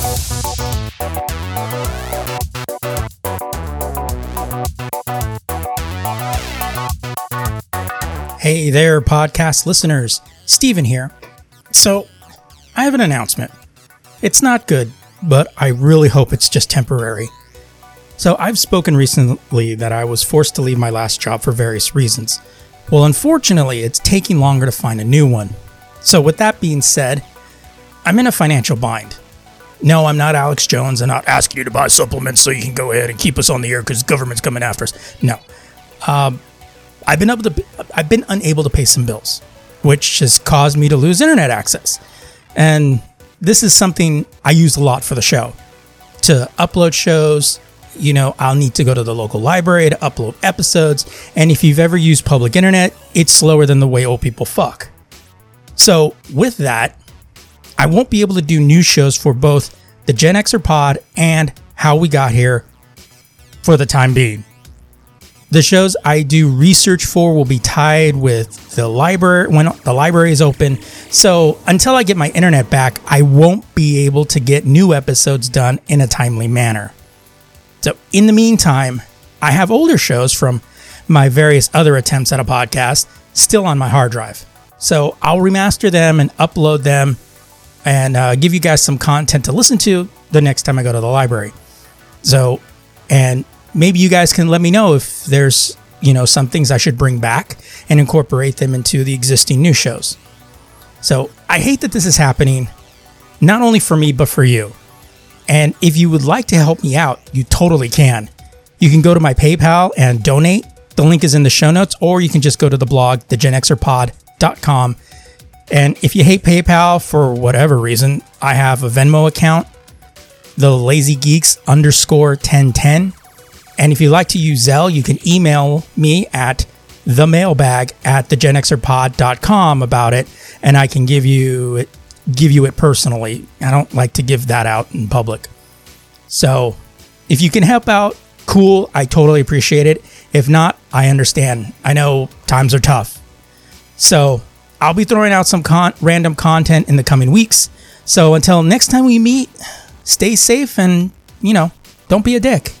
Hey there, podcast listeners. Steven here. So, I have an announcement. It's not good, but I really hope it's just temporary. So, I've spoken recently that I was forced to leave my last job for various reasons. Well, unfortunately, it's taking longer to find a new one. So, with that being said, I'm in a financial bind. No, I'm not Alex Jones. I'm not asking you to buy supplements so you can go ahead and keep us on the air because government's coming after us. No. Um, I've been able to I've been unable to pay some bills, which has caused me to lose internet access. And this is something I use a lot for the show. To upload shows, you know, I'll need to go to the local library to upload episodes, and if you've ever used public internet, it's slower than the way old people fuck. So, with that, I won't be able to do new shows for both the Gen Xer pod and How We Got Here for the time being. The shows I do research for will be tied with the library when the library is open. So until I get my internet back, I won't be able to get new episodes done in a timely manner. So in the meantime, I have older shows from my various other attempts at a podcast still on my hard drive. So I'll remaster them and upload them and uh, give you guys some content to listen to the next time I go to the library. So, and maybe you guys can let me know if there's you know some things I should bring back and incorporate them into the existing new shows. So I hate that this is happening, not only for me but for you. And if you would like to help me out, you totally can. You can go to my PayPal and donate. The link is in the show notes, or you can just go to the blog, thegenxerpod.com. And if you hate PayPal for whatever reason, I have a Venmo account, the Lazy Geeks underscore 1010. And if you'd like to use Zelle, you can email me at the mailbag at thegenxerpod.com about it, and I can give you it, give you it personally. I don't like to give that out in public. So if you can help out, cool. I totally appreciate it. If not, I understand. I know times are tough. So I'll be throwing out some con- random content in the coming weeks. So until next time we meet, stay safe and, you know, don't be a dick.